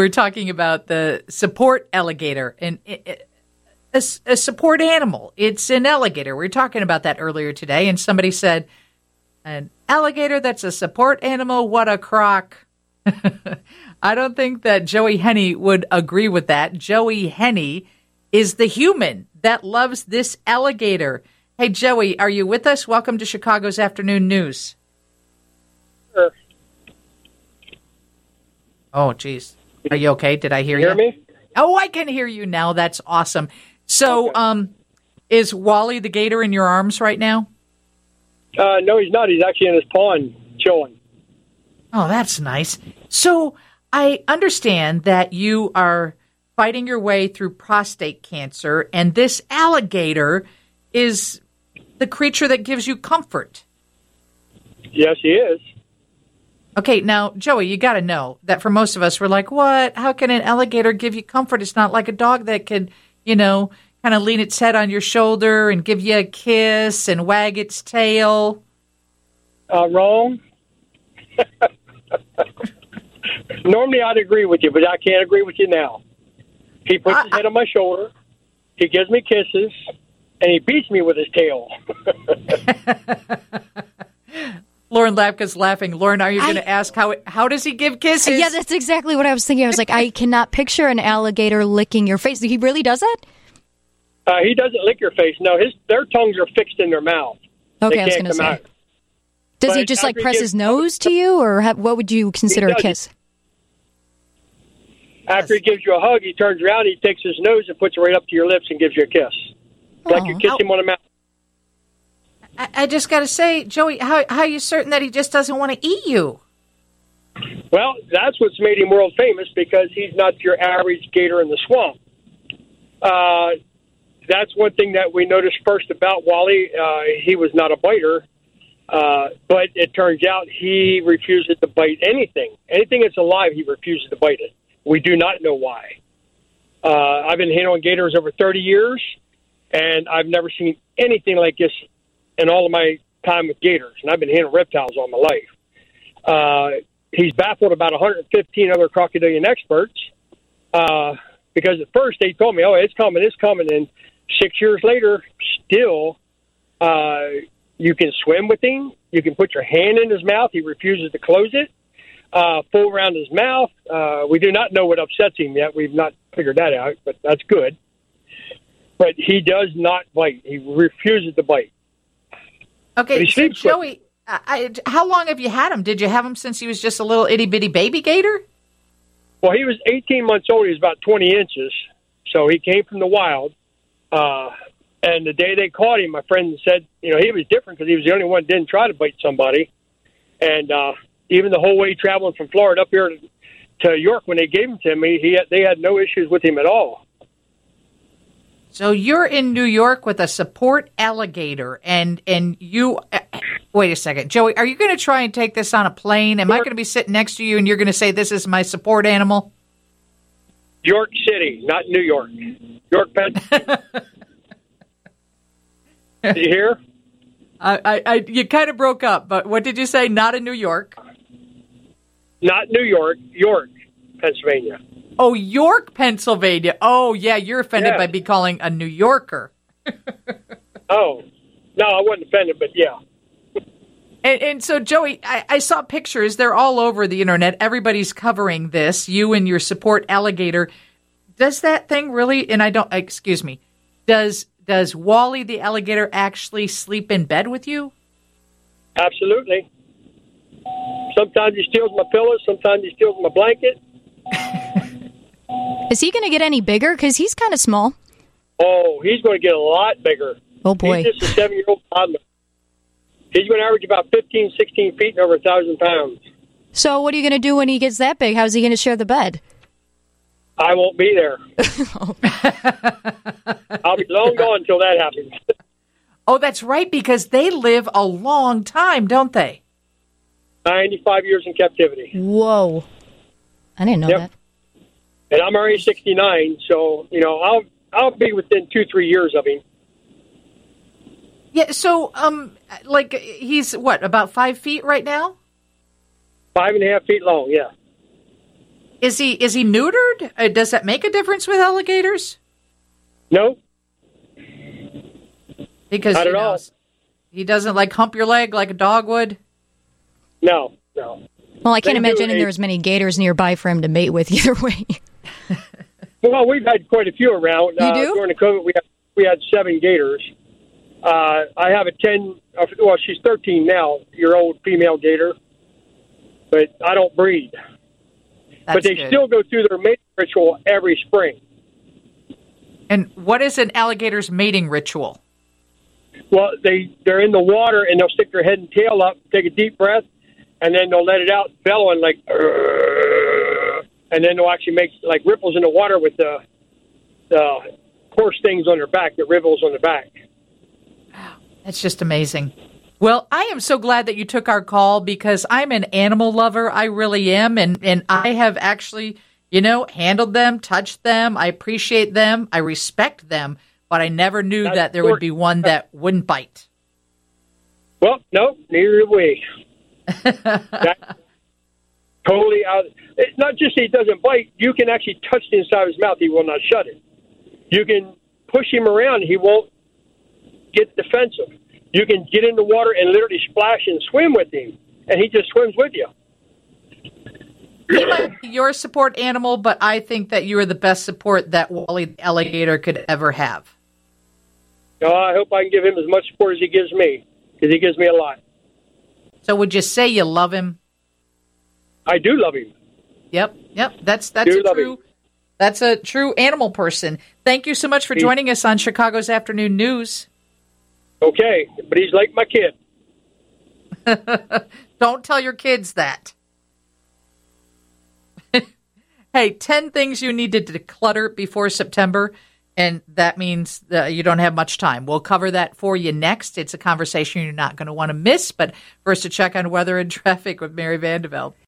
we're talking about the support alligator and a, a, support animal. It's an alligator. We were talking about that earlier today, and somebody said, "An alligator that's a support animal? What a crock!" I don't think that Joie Henney would agree with that. Joie Henney is the human that loves this alligator. Hey, Joie, are you with us? Welcome to Chicago's Afternoon News. Sure. Oh, geez. Are you okay? Did I hear you? Hear me? Oh, I can hear you now. That's awesome. So, okay. um, is Wally the gator in your arms right now? Uh, no, he's not. He's actually in his pond chilling. Oh, that's nice. So, I understand that you are fighting your way through prostate cancer, and this alligator is the creature that gives you comfort. Yes, he is. Okay, now, Joie, you got to know that for most of us, we're like, what? How can an alligator give you comfort? It's not like a dog that could, you know, kind of lean its head on your shoulder and give you a kiss and wag its tail. Uh, wrong. Normally, I'd agree with you, but I can't agree with you now. He puts I, his head on my shoulder, he gives me kisses, and he beats me with his tail. Lauren Lapka's laughing. Lauren, are you going to ask how how does he give kisses? Yeah, that's exactly what I was thinking. I was like, I cannot picture an alligator licking your face. He really does that? Uh, he doesn't lick your face. No, his their tongues are fixed in their mouth. Okay, I was going to say. Out. Does but he just like press gives, his nose to you, or have, what would you consider a kiss? After he gives you a hug, he turns around, he takes his nose and puts it right up to your lips and gives you a kiss, oh. like you kiss him on the mouth. I, I just got to say, Joie, how how are you certain that he just doesn't want to eat you? Well, that's what's made him world famous because he's not your average gator in the swamp. Uh, that's one thing that we noticed first about Wally. Uh, he was not a biter, uh, but it turns out he refuses to bite anything. Anything that's alive, he refuses to bite it. We do not know why. Uh, I've been handling gators over 30 years, and I've never seen anything like this in all of my time with gators. And I've been handling reptiles all my life. Uh, he's baffled about 115 other crocodilian experts uh, because at first they told me, "Oh, it's coming, it's coming," and six years later, still, uh, you can swim with him. You can put your hand in his mouth. He refuses to close it uh, full around his mouth. Uh, we do not know what upsets him yet. We've not figured that out, but that's good. But he does not bite. He refuses to bite. Okay, so Joie, I, how long have you had him? Did you have him since he was just a little itty bitty baby gator? Well, he was 18 months old. He was about 20 inches, so he came from the wild. Uh, and the day they caught him, my friend said, you know, he was different because he was the only one that didn't try to bite somebody. And uh, even the whole way traveling from Florida up here to, to York when they gave him to me, he had, they had no issues with him at all. So you're in New York with a support alligator, and and you. Uh, wait a second, Joie. Are you going to try and take this on a plane? Am York, I going to be sitting next to you, and you're going to say this is my support animal? York City, not New York. York, Penn. Did you hear? I, I, I, you kind of broke up, but what did you say? Not in New York. Not New York, York, Pennsylvania. Oh, York, Pennsylvania. Oh, yeah, you're offended yeah. by me calling a New Yorker. oh, no, I wasn't offended, but yeah. And, and, so, Joie, I, I, saw pictures. They're all over the internet. Everybody's covering this. You and your support alligator. Does that thing really? And I don't. Excuse me. Does does Wally the alligator actually sleep in bed with you? Absolutely. Sometimes he steals my pillows. Sometimes he steals my blanket. Is he going to get any bigger? Because he's kind of small. Oh, he's going to get a lot bigger. Oh, boy. He's just a seven year old toddler. He's going to average about 15, 16 feet and over a 1,000 pounds. So, what are you going to do when he gets that big? How's he going to share the bed? I won't be there. I'll be long gone until that happens. oh, that's right, because they live a long time, don't they? 95 years in captivity. Whoa. I didn't know yep. that. And I'm already 69, so, you know, I'll I'll be within 2 3 years of him. Yeah, so um like he's what, about 5 feet right now? Five and a half feet long, yeah. Is he is he neutered? Uh, does that make a difference with alligators? No. Because Not you at know, all. he doesn't like hump your leg like a dog would. No. No. Well, I can't They do imagine a- there's many gators nearby for him to mate with either way. Well, we've had quite a few around. You uh, do? During the COVID, we had, we had seven gators. Uh, I have a 10, uh, well, she's 13 now, year old female gator, but I don't breed. That's but they good. still go through their mating ritual every spring. And what is an alligator's mating ritual? Well, they, they're in the water and they'll stick their head and tail up, take a deep breath, and then they'll let it out bellowing like, and then they'll actually make like ripples in the water with the, the horse things on their back, the ripples on the back. Wow, that's just amazing. Well, I am so glad that you took our call because I'm an animal lover. I really am. And, and I have actually, you know, handled them, touched them. I appreciate them. I respect them. But I never knew That's that there would be one that wouldn't bite. Well, no, neither do we. That- totally out. It's not just he doesn't bite. You can actually touch the inside of his mouth. He will not shut it. You can push him around. He won't get defensive. You can get in the water and literally splash and swim with him, and he just swims with you. He might be your support animal, but I think that you are the best support that Wally the alligator could ever have. Oh, I hope I can give him as much support as he gives me, because he gives me a lot. So would you say you love him? I do love him. Yep, yep. That's that's Do a true him. that's a true animal person. Thank you so much for joining us on Chicago's Afternoon News. Okay, but he's like my kid. Don't tell your kids that. hey, 10 things you need to declutter before September. And that means that you don't have much time. We'll cover that for you next. It's a conversation you're not going to want to miss. But first, a check on weather and traffic with Mary Vandevelde.